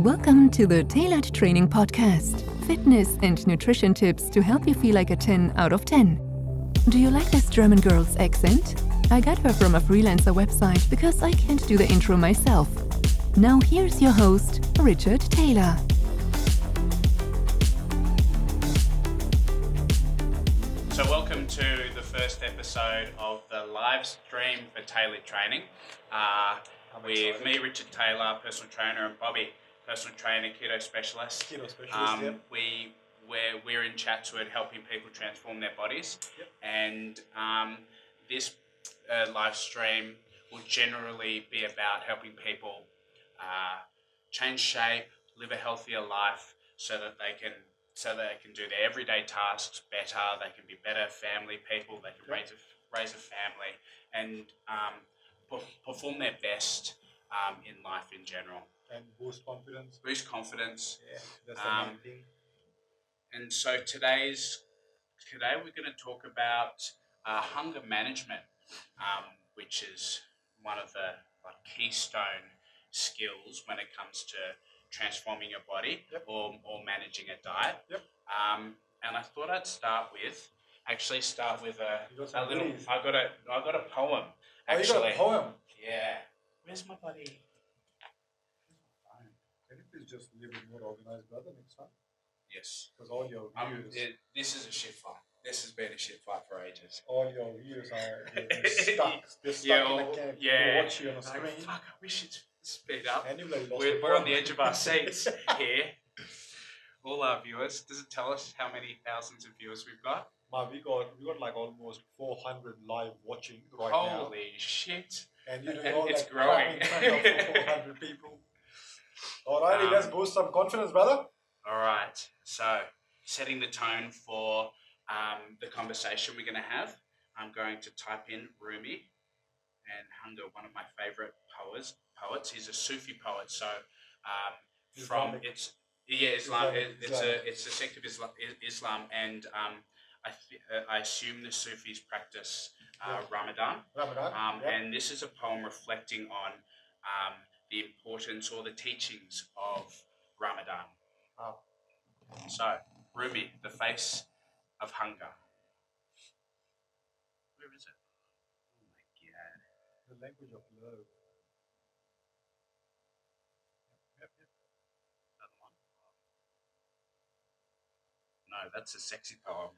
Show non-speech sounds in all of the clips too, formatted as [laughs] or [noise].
Welcome to the Tailored Training Podcast fitness and nutrition tips to help you feel like a 10 out of 10. Do you like this German girl's accent? I got her from a freelancer website because I can't do the intro myself. Now, here's your host, Richard Taylor. So, welcome to the first episode of the live stream for tailored training uh, with me, Richard Taylor, personal trainer, and Bobby, personal trainer, keto specialist. Keto specialist, Um, yep. We we're, we're in Chatswood helping people transform their bodies, Yep. and um, this uh, live stream will generally be about helping people uh, change shape, live a healthier life, so that they can so that they can do their everyday tasks better. They can be better family people. They can raise a raise a family and um, perform their best um, in life in general. And boost confidence. Boost confidence, Yeah, that's the Um, main thing. and so today's today we're going to talk about uh, hunger management, um, which is one of the like, keystone skills when it comes to transforming your body Yep. or, or managing a diet. Yep. Um, and I thought I'd start with actually start with a, a little. I got a I got a poem. Oh, you got a poem. yeah. Where's my buddy? You just live it more organized, brother, next time? Yes. Because all your views, it, this is a shit fight. This has been a shit fight for ages. all your views are they're, they're [laughs] stuck. They're stuck Yeah, in the yeah. Oh, watch you on a screen. fuck, I wish it's speed up. And you bloody lost We're, we're on the edge of our seats [laughs] here. All our viewers. Does it tell us how many thousands of viewers we've got? Ma, we got we got like almost 400 live watching right now, Holy shit. and and all it's that crap in growing. front of 400 [laughs] people. Alrighty, Um, let's boost some confidence, brother. All right. So, setting the tone for um, the conversation we're going to have, I'm going to type in Rumi and Hunger, one of my favorite poets. Poets. He's a Sufi poet. So, um, from it's yeah, Islam. Islamic- it's Islamic. a it's a sect of Islam, Islam and um, I th- uh, I assume the Sufis practice uh, Ramadan. Ramadan. Um, yeah. And this is a poem reflecting on um, the importance or the teachings of Ramadan. Wow. So, Rumi, the face of hunger. Where is it? Oh my god. The language of love. Yep, yep, Another one. No, that's a sexy poem.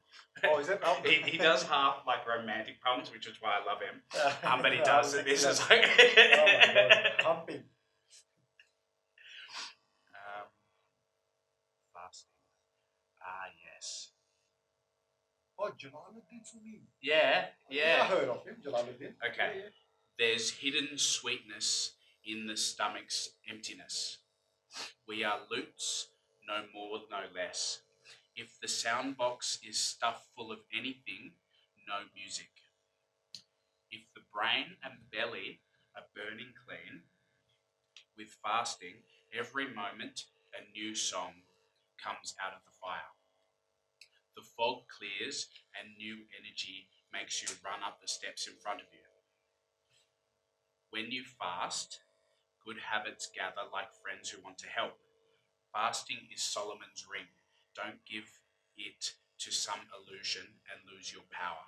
Oh, is it? Oh. [laughs] he, he does half like romantic poems, which is why I love him. [laughs] Um, but he does. [laughs] This is like. oh my god, pumping. Um, fasting. Ah, yes. Oh, Jalaluddin Rumi. Yeah, I yeah. heard of him, Jalaluddin. Okay. Yeah, yeah. There's hidden sweetness in the stomach's emptiness. We are lutes, no more, no less. If the sound box is stuffed full of anything, no music. If the brain and belly are burning clean, with fasting, every moment a new song comes out of the fire. Fog clears and new energy makes you run up the steps in front of you. When you fast, good habits gather like friends who want to help. Fasting is Solomon's ring. Don't give it to some illusion and lose your power.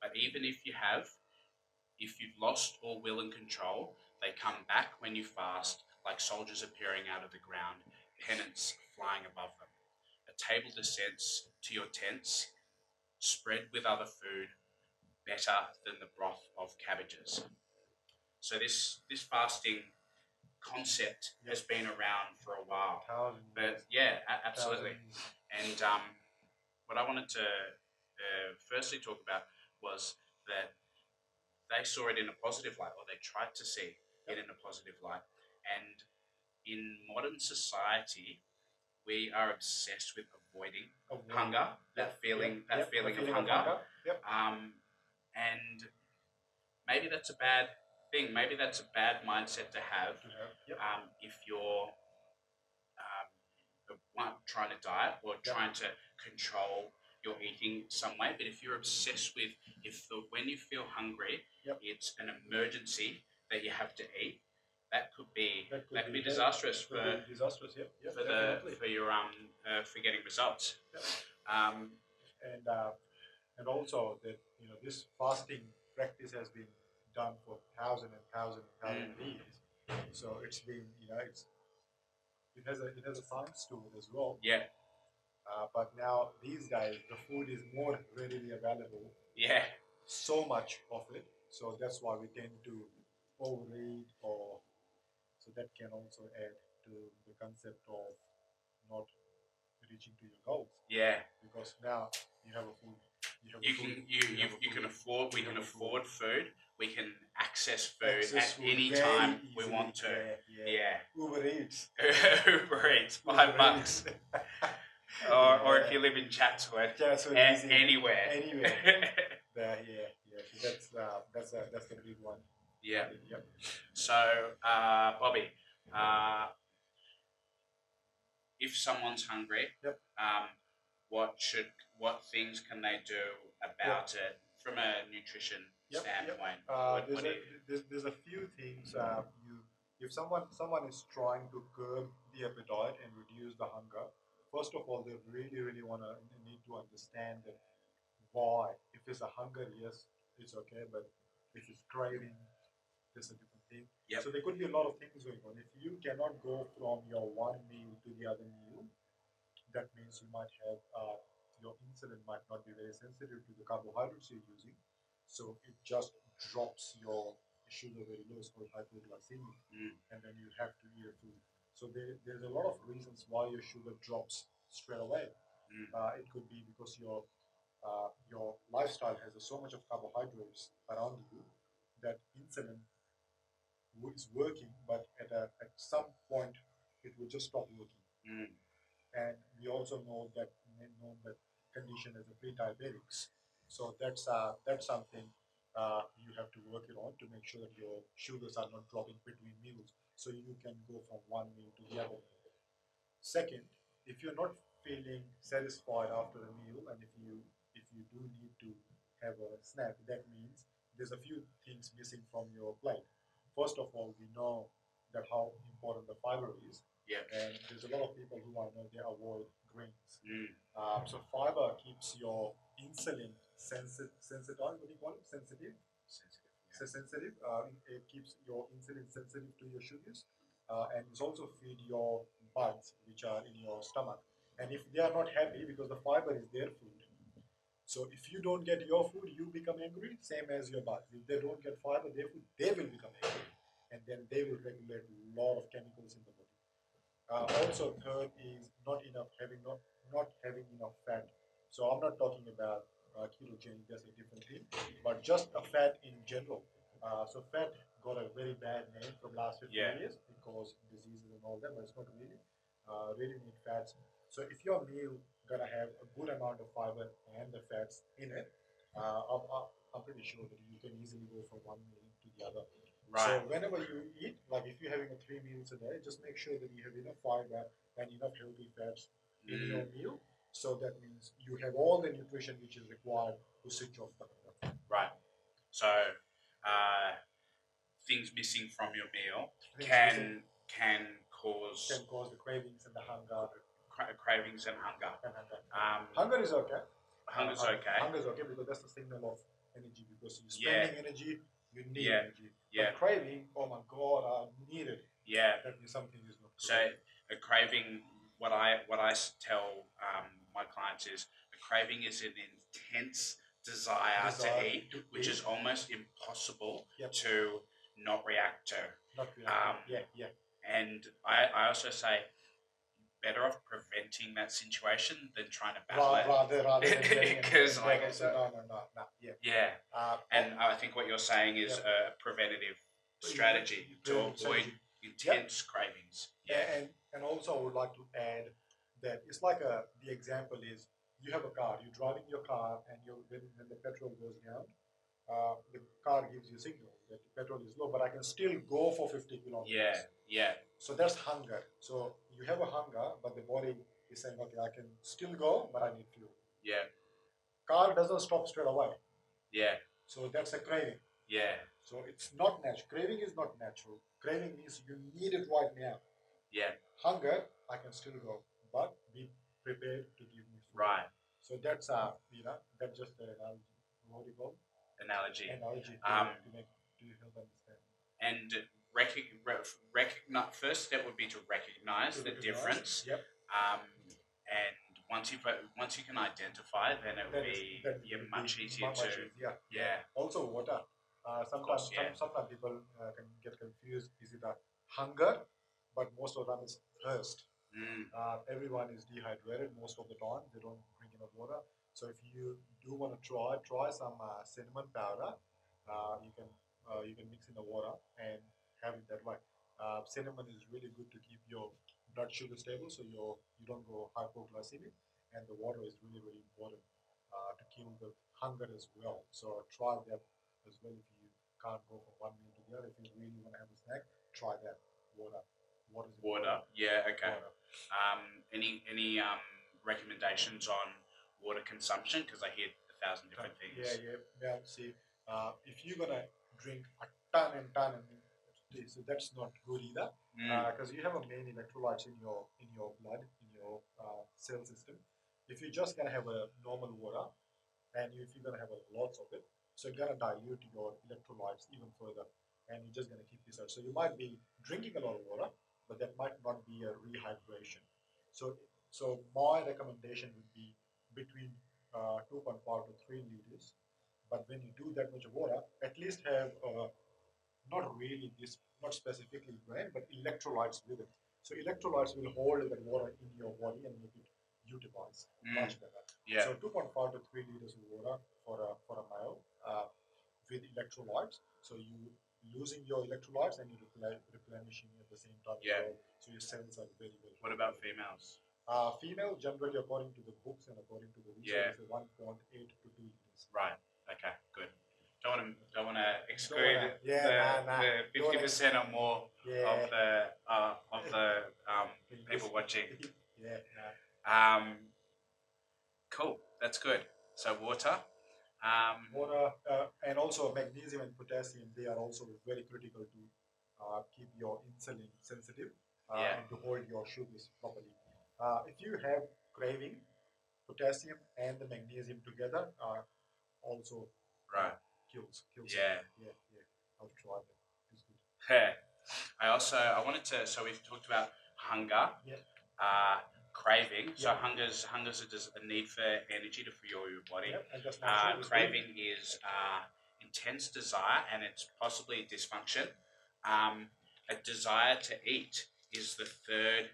But even if you have, if you've lost all will and control, they come back when you fast, like soldiers appearing out of the ground, pennants flying above them. Table descents to your tents, spread with other food, better than the broth of cabbages. So this this fasting concept has been around for a while, but yeah, absolutely. And um, what I wanted to uh, firstly talk about was that they saw it in a positive light, or they tried to see it in a positive light. And in modern society, we are obsessed with avoiding of hunger, that Yep, feeling, that yep, the feeling, of hunger. Yep. Um, and maybe that's a bad thing. Maybe that's a bad mindset to have um, if you're um, trying to diet or trying to control your eating some way. But if you're obsessed with if the when you feel hungry, it's an emergency that you have to eat, that could be That could that could be be disastrous for be disastrous. Yeah, yeah, for the definitely. for your um uh, for getting results. Um, and uh, and also that you know this fasting practice has been done for thousand and thousand and thousand Mm. years. So it's been you know it's it has a it has a science to it as well. yeah, Uh, but now these days the food is more readily available, yeah, so much of it. So that's why we tend to overeat, or so that can also add to the concept of not reaching to your goals yeah. because now you have a food. You, have You food, can you you, have you can afford we you can food. afford food. We can access food Access at any time we want to. Yeah, yeah. Yeah. Uber Eats. [laughs] Uber Eats, five Uber bucks. [laughs] Or, or if you live in Chatswood, Just so a- easy. anywhere. Anywhere. [laughs] There, yeah, yeah. So that's uh, that's uh, that's the big one. Yeah. Yep. So, uh, Bobby, uh, if someone's hungry, Yep. um, what should what things can they do about it from a nutrition Yep, yep. standpoint? Uh, What- there's, what a, there's, there's a few things uh, you if someone someone is trying to curb the appetite and reduce the hunger first of all they really really want to need to understand that why if it's a hunger yes it's okay but if it's craving there's a different thing Yep. so there could be a lot of things going on if you cannot go from your one meal to the other meal that means you might have uh, your insulin might not be very sensitive to the carbohydrates you're using so it just drops your sugar very low. It's called hypoglycemia, Mm. and then you have to eat a food. So there, there's a lot of reasons why your sugar drops straight away. Mm. Uh, it could be because your uh, your lifestyle has so much of carbohydrates around you that insulin is working, but at a, at some point it will just stop working. Mm. And we also know that know that condition as a pre-diabetics. So that's uh, that's something uh, you have to work it on to make sure that your sugars are not dropping between meals, so you can go from one meal to the other. Second, if you're not feeling satisfied after a meal, and if you if you do need to have a snack, that means there's a few things missing from your plate. First of all, we know that how important the fiber is, Yeah. and there's a lot of people who I know they avoid grains. Mm. Um, so fiber keeps your insulin sensitive. Sensitive. What do you call it? Sensitive. Sensitive. So sensitive. Uh, it keeps your insulin sensitive to your sugars, uh, and it's also feed your buds, which are in your stomach. And if they are not happy because the fiber is their food, so if you don't get your food, you become angry. Same as your body. If they don't get fiber, their food, they will become angry, and then they will regulate a lot of chemicals in the body. Uh, also, third is not enough having not not having enough fat. So I'm not talking about uh, ketogenic, that's a different thing, but just a fat in general. Uh, so fat got a very bad name from last 50 Yeah. years because diseases and all that, but it's not really. Uh, really need fats. So if your meal gonna have a good amount of fiber and the fats in it, uh, I'm, I'm- pretty sure that you can easily go from one meal to the other. Right. So whenever you eat, like if you're having a three meals a day, just make sure that you have enough fiber and enough healthy fats in Mm. your meal. So that means you have all the nutrition which is required to switch off the hunger. Right. So, uh, things missing from your meal Things can can cause can cause the cravings and the hunger cra- cravings and hunger. hunger. Um, Hunger is okay. Hunger is okay. Hunger is okay because that's the signal of energy because you're Yeah. spending energy, you need Yeah. energy. Yeah. But craving, oh my god, I need it. Yeah. That means something is not So a craving, what I what I tell um, my clients is a craving is an intense desire, Desire to eat, to which eat. is almost impossible Yep. to not react to. Not really. um, yeah, yeah. And I, I also say better off preventing that situation than trying to battle Ra- it. rather, rather than [laughs] getting it 'Cause, and like, also, no, no, no, no, yeah. Yeah. Uh, And I think what you're saying is a preventative strategy to Preventive avoid intense cravings. Yeah, Yeah. and and also I would like to add that it's like a the example is you have a car, you're driving your car, and you when, when the petrol goes down, uh, the car gives you a signal that the petrol is low, but I can still go for 50 kilometers. Yeah. Yeah. So that's hunger. So you have a hunger, but the body is saying, okay, I can still go, but I need fuel. Yeah. Car doesn't stop straight away, Yeah. so that's a craving. Yeah. So it's not natural. Craving is not natural. Craving means you need it right now. Yeah. Hunger, I can still go, but be prepared to give me food. Right. So that's a you know, that's just an analogy. What do you call Analogy. analogy to, Um, to make to help understand. And rec- recognize. First step would be to recognize To the recognize. difference. Yep. Um, and once you once you can identify, then it will be yeah, much be easier much to easier. yeah yeah. Also, water. Uh, sometimes, course, yeah. some, sometimes people uh, can get confused. Is it a hunger? But most of the time, it's thirst. mm, Uh, everyone is dehydrated most of the time. They don't drink enough water. So if you do want to try, try some uh, cinnamon powder. Uh, you can uh, you can mix in the water and have it that way. Uh, cinnamon is really good to keep your blood sugar stable, so you you don't go hypoglycemic. And the water is really really important uh, to kill the hunger as well. So try that as well if you can't go from one meal to the other. If you really want to have a snack, try that water. Water is water. Yeah. Okay. Water. Um, any any um, recommendations on water consumption? Because I hear a thousand different things. Yeah, yeah, yeah. See, uh, if you're gonna drink a ton and ton, and so that's not good either, Mm, because you have a main electrolyte in your in your blood, in your uh, cell system. If you're just gonna have a normal water, and if you're gonna have a lots of it, so you're gonna dilute your electrolytes even further, and you're just gonna keep this out. So you might be drinking a lot of water, but that might not be a rehydration. So, so my recommendation would be between uh, 2.5 to 3 liters. But when you do that much water, at least have uh, not really this, not specifically brain, but electrolytes with it. So electrolytes will hold the water in your body and make it utilize Mm. much better. yeah. So 2.5 to 3 liters of water for a, for a male uh, with electrolytes. So you losing your electrolytes and you replen- replenishing at the same time. Yeah. well. So your cells are very, very what about females? uh, female, generally, according to the books and according to the Yeah. research, is 1.8 to 2 liters. Right. Okay. Good. Don't want to don't want to exclude yeah, the, nah, nah. the fifty percent or more Yeah. of the uh, of the um, people watching. [laughs] yeah. Um, cool. That's good. So water. Um, Water uh, and also magnesium and potassium, they are also very critical to uh, keep your insulin sensitive uh, Yeah. and to hold your sugars properly. Uh, if you have craving, potassium and the magnesium together are also right. Kills. kills Yeah. Yeah, yeah. I've tried that. It's good. [laughs] I also I wanted to so we've talked about hunger, Yeah. uh, craving. So Yeah. hunger's hunger's a, a need for energy to fuel your body. Yep, Uh, it's good. craving is uh, intense desire, and it's possibly a dysfunction. Um, a desire to eat is the third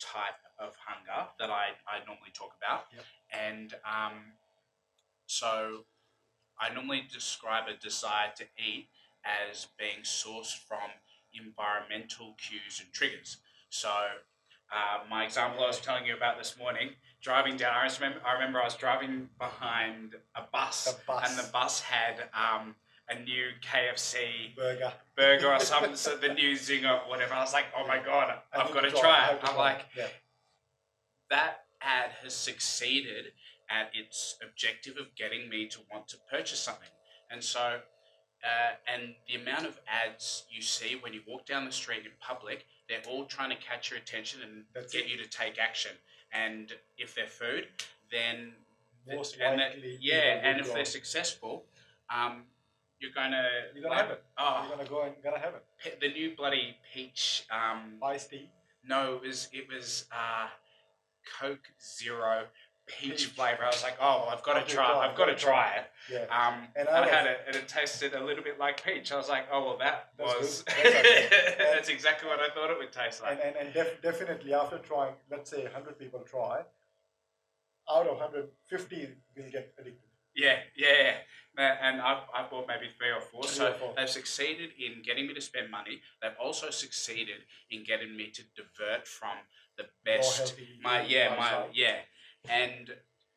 type of hunger that I, I normally talk about. Yep. And um, so I normally describe a desire to eat as being sourced from environmental cues and triggers. So, uh, my example I was telling you about this morning, driving down, I remember, I remember I was driving behind a bus, A bus. and the bus had um, a new KFC burger. burger or something, [laughs] so the new zinger or whatever. I was like, oh my god, I've got to try it. I'm like, yeah. that ad has succeeded at its objective of getting me to want to purchase something. And so, uh, and the amount of ads you see when you walk down the street in public, they're all trying to catch your attention and That's get it. you to take action. And if they're food, then Most and that- yeah, and if they're successful, um, you're gonna You're gonna like, have it. Oh, You're gonna go and gonna have it. pe- the new bloody peach. Um, Iced tea. no, it was it was uh, Coke Zero peach, flavor. I was like, oh, well, I've got to try. I've got to try it. Yeah. Um, And I I had it, and it tasted a little bit like peach. I was like, oh well, that That's was. That's okay. [laughs] that's exactly what I thought it would taste like. and and, and def- definitely after trying, let's say 100 people try, out of 150 will get addicted. Yeah, yeah, yeah. And I've, I've bought maybe three or four. So four. they've succeeded in getting me to spend money. They've also succeeded in getting me to divert from the best. healthy My yeah, my yeah. And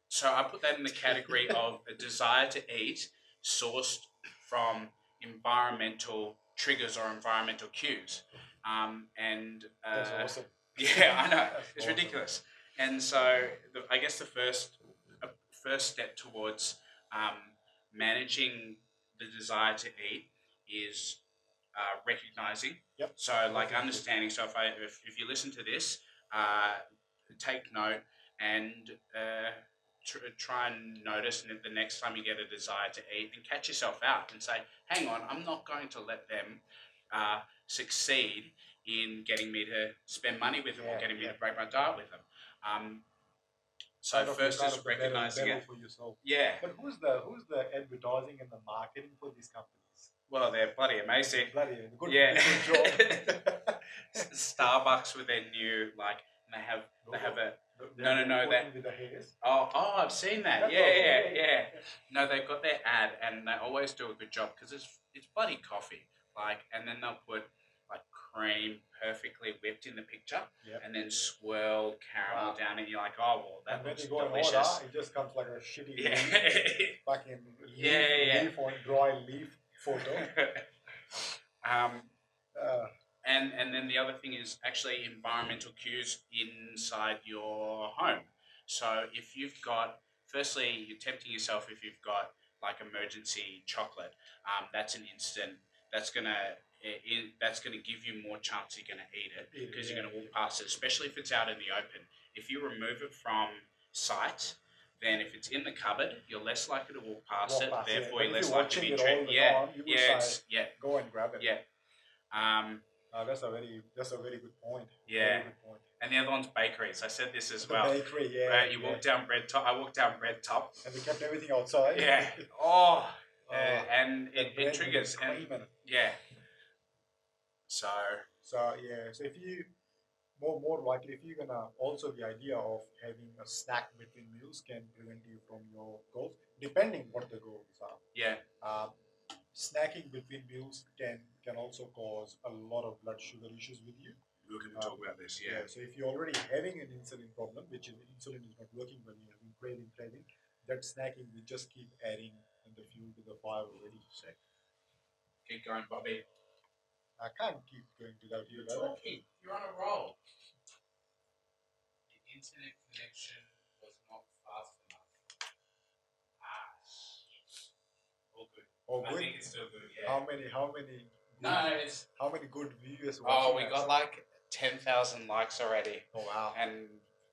so I put that in the category [laughs] of a desire to eat sourced from environmental triggers or environmental cues. Um, and uh, That's awesome. yeah, I know. It's awesome. ridiculous. And so, the, I guess the first uh, first step towards um, managing the desire to eat is uh, recognizing. Yep. So like understanding. So if I if, if you listen to this, uh, take note and uh, tr- try and notice and the next time you get a desire to eat and catch yourself out and say, hang on, I'm not going to let them uh, succeed in getting me to spend money with them or Yeah, getting me yeah. to break my diet with them. Um, so Kind of- first is recognizing it. for yourself. Yeah. But who's the who's the advertising and the marketing for these companies? Well, they're bloody amazing. Bloody good, Yeah. good job. [laughs] Starbucks with their new like, and they have they have a No, no, no, that- with the hairs. oh oh I've seen that That's yeah yeah yeah no they've got their ad and they always do a good job because it's it's bloody coffee like and then they'll put like cream perfectly whipped in the picture Yep. and then swirled caramel Wow. down and you're like oh well that and when looks you go delicious order, it just comes like a shitty yeah [laughs] fucking leaf, Yeah, yeah, leaf or dry leaf photo. [laughs] um Uh, and and then the other thing is actually environmental cues inside your home. So if you've got, firstly, you're tempting yourself if you've got like emergency chocolate. Um, that's an instant. That's gonna. It, that's going to give you more chance you're going to eat it because yeah. you're going to walk past it, especially if it's out in the open. If you remove it from sight, then if it's in the cupboard, you're less likely to walk past Walk it. past therefore, But you're less you're likely to be watching it all tricked. the Yeah, yeah, yeah, go and grab it. yeah. Um, Uh, that's a very that's a very good point. Yeah. Good point. and the other one's bakeries. I said this as The well. bakery, yeah. Right, you yeah. walk down Red top. I walked down Red top. and we kept everything outside. Yeah. Oh, [laughs] Oh, uh, and it, it triggers. And, it. yeah. So So yeah, so if you more more likely if you're gonna also the idea of having a snack between meals can prevent you from your goals, depending what the goals are. yeah, Um, snacking between meals can can also cause a lot of blood sugar issues with you. we were going to talk about this. Yeah. So if you're already having an insulin problem, which is insulin is not working when you're having craving, craving, that snacking will just keep adding the fuel to the fire already. So Keep going, Bobby. I can't keep going without you. You're brother. talking. You're on a roll. The internet connection was not fast enough. Ah, shit. Oh, I good. think it's still good. Yeah. How many? How many? no, it's. How many good viewers? Oh, watching we us? got like ten thousand likes already, Oh wow! and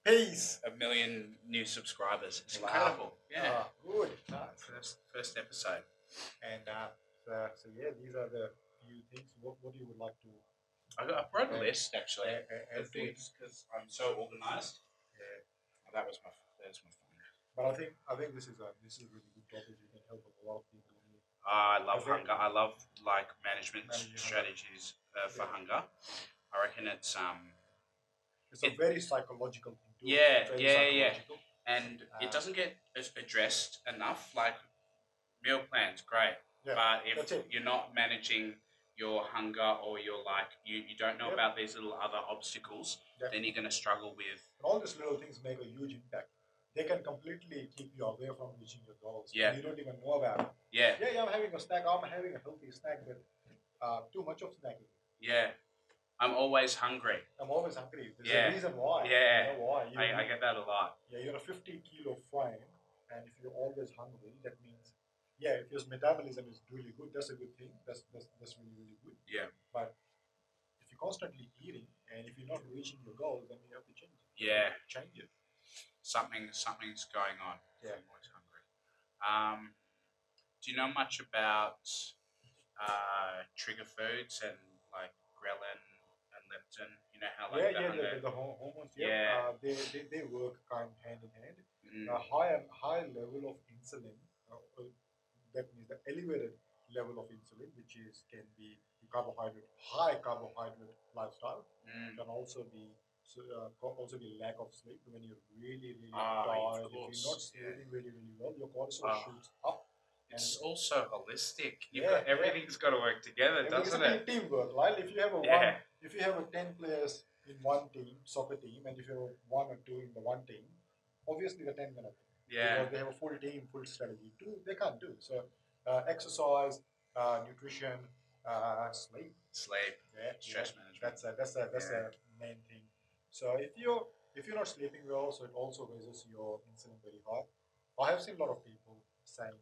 Peace. a million new subscribers. It's Wow. incredible. Yeah. Ah, good. Nice. First, first episode. And uh, so, so yeah, these are the few things. What What you would like to I, got, I wrote a list actually. add of to it? things because I'm so organized. Yeah. Oh, that was my that was my phone. But I think I think this is a this is a really good topic. You can help a lot of people. in it. I love Okay. hunger. I love like management Managing strategies uh, for Yeah. hunger. I reckon it's um It's a very psychological thing. Too. Yeah, yeah, yeah. and Uh, it doesn't get addressed enough. Like meal plans, great, Yeah, but if you're not managing your hunger or you're like you, you don't know Yep. about these little other obstacles, then you're gonna struggle with And all these little things make a huge impact. They can completely keep you away from reaching your goals. Yeah. And you don't even know about it. yeah, Yeah, yeah, I'm having a snack. I'm having a healthy snack, but uh, too much of snacking. yeah. I'm always hungry. I'm always hungry. There's Yeah. a reason why. Yeah. You know why? You, I, I get that a lot. yeah, you're a 50 kilo frame, and if you're always hungry, that means, yeah, if your metabolism is really good, that's a good thing. That's that's, that's really really good. Yeah. But if you're constantly eating, and if you're not reaching your goals, then you have to change it. Yeah. Change it. Something something's going on. Yeah. I'm always hungry. Um, do you know much about uh, trigger foods and like ghrelin and leptin? You know how like yeah, the yeah, hunger. the, the hormones. Yeah, Yeah. Uh, they, they they work kind of hand in hand. Mm, A high high level of insulin, uh, uh, that means the elevated level of insulin, which is can be carbohydrate, high carbohydrate lifestyle, mm, can also be so, uh, also be lack of sleep when you're really really Ah, tired. If you're not yeah. sleeping really really well, your cortisol Ah. shoots up. It's also holistic. You've Yeah, got, yeah. everything's got to work together, And doesn't it? team- teamwork, right? If you have a one, if you have a ten players in one team, soccer team, and if you have one or two in the one team, obviously the ten win. Yeah. because they have a full team, full strategy. Two, they can't do. So, uh, exercise, uh, nutrition, uh, sleep. Sleep, Yeah, stress yeah. management. That's a that's a that's Yeah. a main thing. So if you're if you're not sleeping well, so it also raises your insulin very high. I have seen a lot of people saying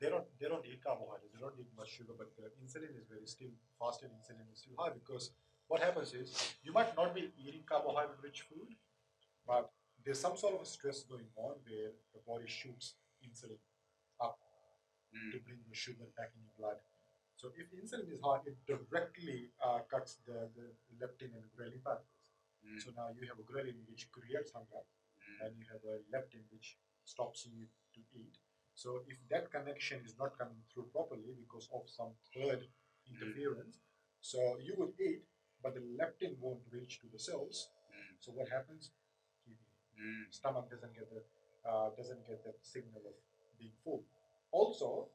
they don't they don't eat carbohydrates. They don't eat much sugar, but the insulin is very still fasted insulin is still high because what happens is you might not be eating carbohydrate-rich food, but there's some sort of a stress going on where the body shoots insulin up Mm. to bring the sugar back in your blood. So if insulin is high, it directly uh, cuts the, the leptin and ghrelin pathways. Mm. So now you have a ghrelin which creates hunger, Mm. and you have a leptin which stops you to eat. So if that connection is not coming through properly because of some third interference, so you would eat, but the leptin won't reach to the cells. Mm. So what happens? Mm. Stomach doesn't get the uh, doesn't get that signal of being full. Also,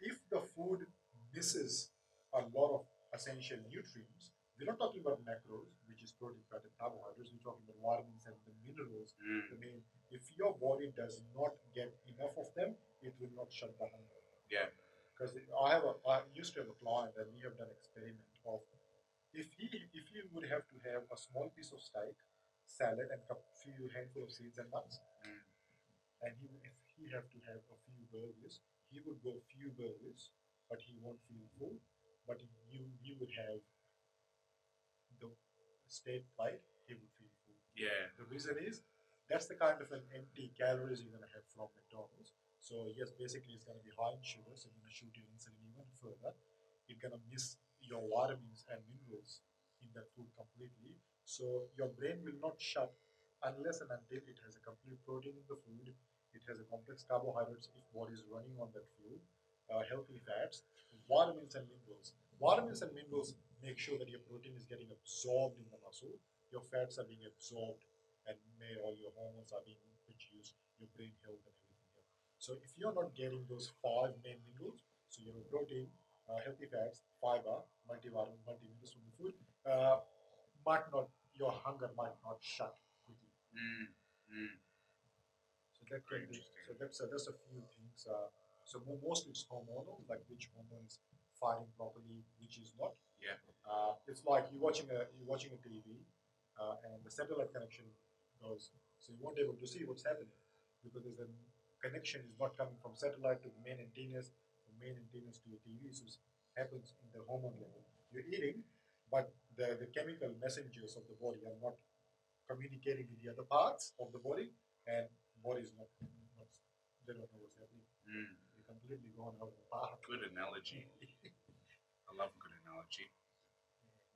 if the food misses a lot of essential nutrients, we're not talking about macros, which is protein, fat, and carbohydrates. We're talking about vitamins and the minerals. Mm. The main, if your body does not get enough of them, it will not shut hunger. Yeah. Because I have a, I used to have a client, and we have done experiment of if he if he would have to have a small piece of steak, salad, and a few handful of seeds and nuts, Mm. and he if he have to have a few burgers, he would go few burgers, but he won't feel full. But you you would have the steak plate, he would feel full. Yeah. The reason is that's the kind of an empty calories you're gonna have from McDonald's. So yes, basically it's gonna be high in sugar, so you're gonna shoot your insulin even further. You're gonna miss your vitamins and minerals in that food completely. So your brain will not shut unless and until it has a complete protein in the food, it has a complex carbohydrates if body is running on that food, uh, healthy fats, vitamins and minerals. Vitamins and minerals make sure that your protein is getting absorbed in the muscle, your fats are being absorbed, and may all your hormones are being produced, your brain health and everything else. So if you're not getting those five main minerals, so your protein, uh, healthy fats, fiber, multivitamin, multi-minerals from the food, uh, might not your hunger might not shut quickly. Mm. Mm. So that can be, interesting. so that's uh, that's a few things. Uh, so mostly it's hormonal, like which hormone is firing properly, which is not. Yeah. Uh, it's like you're watching a you're watching a TV, uh, and the satellite connection goes, so you won't be able to see what's happening because there's a connection is not coming from satellite to the main antennas, from main antennas to your TV. So it happens in the hormone level. You're eating, but the, the chemical messengers of the body are not communicating with the other parts of the body, and body is not, not they don't know what's happening. Mm. They're completely gone out of the park. Good analogy. [laughs] I love a good analogy.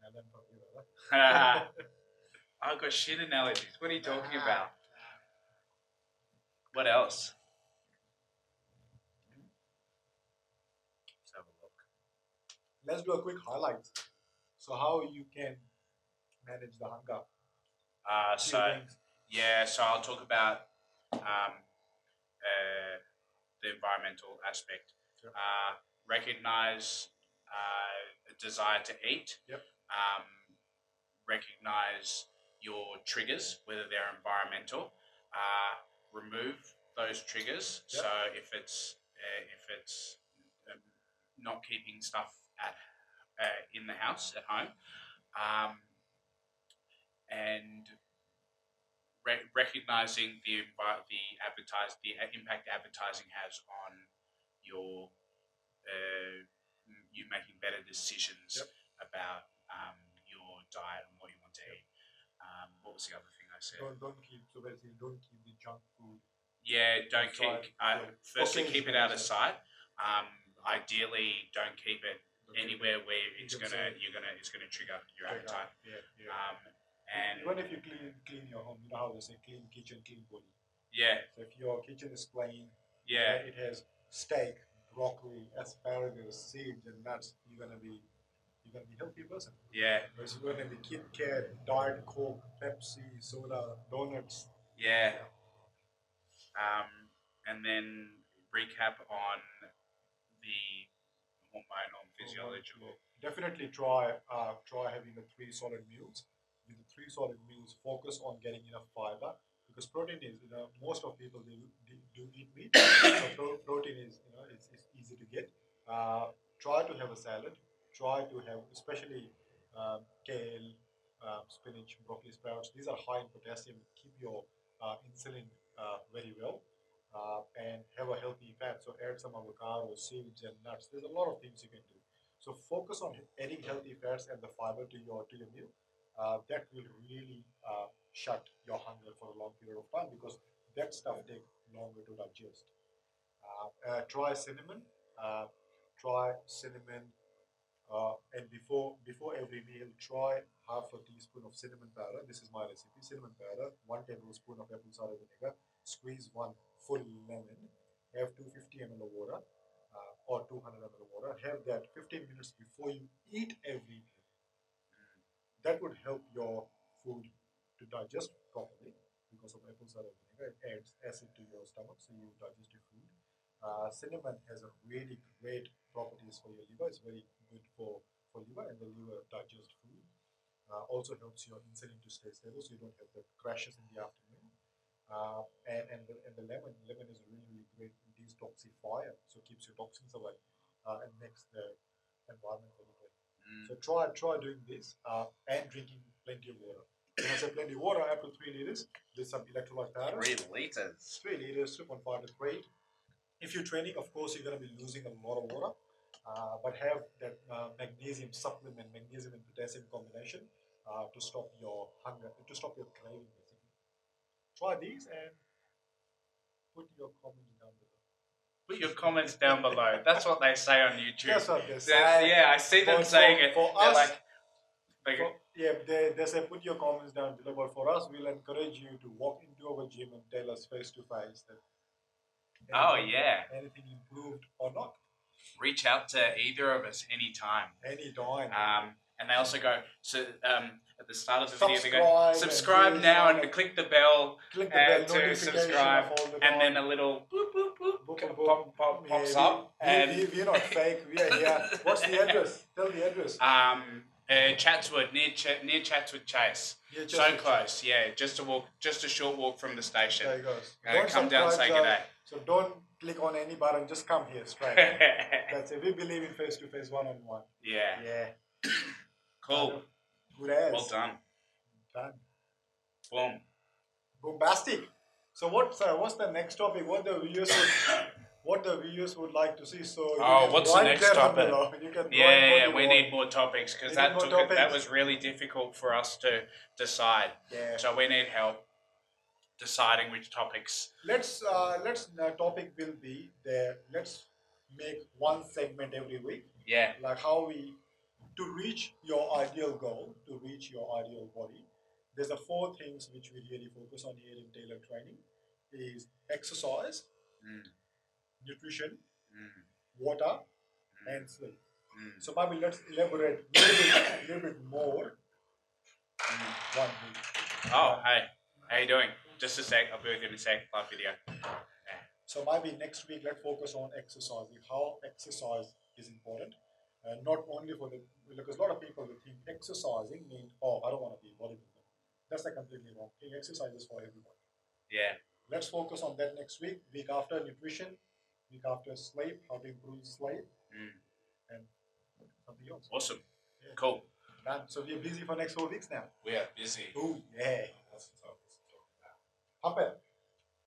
And then from you know, that. [laughs] [laughs] I've got shit analogies. What are you talking Ah. about? What else? Let's have a look. Let's do a quick highlight. So how you can manage the hunger? Uh, so yeah, so I'll talk about um, uh, the environmental aspect. Sure. Uh, recognize uh, a desire to eat. Yep. Um, recognize your triggers, whether they're environmental. Uh, remove those triggers. Yep. So if it's uh, if it's um, not keeping stuff at uh, in the house at home, um, and re- recognizing the the advertise the impact advertising has on your uh, you making better decisions Yep. about um, your diet and what you want to eat. Um, what was the other thing I said? Don't don't keep so basically don't keep the junk food. Yeah, don't Outside, keep. Uh, yeah. firstly, keep it out of sight. Um, ideally, don't keep it Don't keep anywhere where it's gonna you're gonna it's gonna trigger your it- appetite. Yeah, yeah. Um, and even if you clean clean your home, you know how they say clean kitchen, clean body. yeah, So if your kitchen is clean, yeah, it has steak, broccoli, asparagus, seeds, and nuts, you're gonna be you're gonna be a healthy person. yeah, Whereas you're gonna be Kit Kat, Diet Coke, Pepsi, soda, donuts. yeah. Um, and then recap on the hormonal physiological. Definitely try uh, try having the three solid meals. With the three solid meals, focus on getting enough fiber because protein is you know most of people they, do eat meat, [coughs] so pro- protein is you know it's, it's easy to get. Uh, try to have a salad. Try to have especially um, kale, um, spinach, broccoli, sprouts. These are high in potassium. Keep your uh, insulin uh, very well. Uh, and have a healthy fat. So add some avocado, seeds, and nuts. There's a lot of things you can do. So focus on adding healthy fats and the fiber to your to your meal. Uh, that will really uh, shut your hunger for a long period of time because that stuff takes longer to digest. Uh, uh, try cinnamon. Uh, try cinnamon, uh, and before before every meal, try half a teaspoon of cinnamon powder. This is my recipe: cinnamon powder, one tablespoon of apple cider vinegar, squeeze one full lemon, have 250 ml of water uh, or 200 ml of water. Have that 15 minutes before you eat every meal. That would help your food to digest properly because of apple cider vinegar. It adds acid to your stomach, so you digest your food. Uh, cinnamon has a really great properties for your liver. It's very good for, for liver and the liver digest food. Uh, also helps your insulin to stay stable so you don't have the crashes in the afternoon. Uh, and, and, the, and the lemon, lemon is really, really great detoxifier, so keeps your toxins away uh, and makes the environment very good. Mm. So try try doing this uh, and drinking plenty of water. I say plenty of water, up to three liters. There's some electrolyte powder. Three liters. Three liters, 3.5 is great. If you're training, of course, you're going to be losing a lot of water, uh, but have that uh, magnesium supplement, magnesium and potassium combination uh, to stop your hunger, to stop your craving, basically. Try these and put your comments down below. Put your comments down below. That's what they say on YouTube. That's what they Yeah, say. yeah, I see them For- saying it. for They're us- like, like, For- yeah, they, they say put your comments down below, but for us, we'll encourage you to walk into our gym and tell us face to face that. oh yeah, Anything improved or not? reach out to either of us anytime. Anytime. Um, and they also go so um, at the start of the video they go subscribe please now and click the bell Click the and bell to subscribe, the and then a little boop boop boop, Boop, boop, pop, pop, Yeah, pops we- up we, and we, we're not fake. We are here. [laughs] What's the address? Tell the address. um, uh, Chatswood near Ch- near Chatswood Chase. Yeah, So close, yeah. Just a walk, just a short walk from the station. There you goes. Uh, come down, say good So don't click on any button. Just come here straight. [laughs] That's it. We believe in face to face, one on one. yeah, Yeah. [coughs] cool. Good as. Well done. Done. Boom. Bombastic. So what's uh, what's the next topic? What the viewers [coughs] would, what the viewers would like to see? So you Oh, can what's the next topic? You can Yeah, yeah, you we want. need more topics because that took it, that was really difficult for us to decide. Yeah. So we need help deciding which topics. let's uh, let's uh, topic will be there. Let's make one segment every week, Yeah, like how we to reach your ideal goal, to reach your ideal body. There's a four things which we really focus on here in Tailored Training: is exercise, Mm. Nutrition, Mm. water, and sleep. Mm. So maybe let's elaborate a little bit, little bit more. Mm. One week. Oh, hey, how you doing? Just a sec. I'll be with you in a sec. Live video. So maybe next week let's focus on exercising. How exercise is important, and not only for the because a lot of people will think exercising means oh I don't want to be a bodybuilder. That's a completely wrong thing. Exercise is for everybody. Yeah. Let's focus on that next week. Week after nutrition, week after sleep, how to improve sleep, Mm. and something else. Awesome. Yeah. Cool. Done. So we're busy for next four weeks now. We are busy. Ooh, yeah. Lots of topics to talk about. Hump it.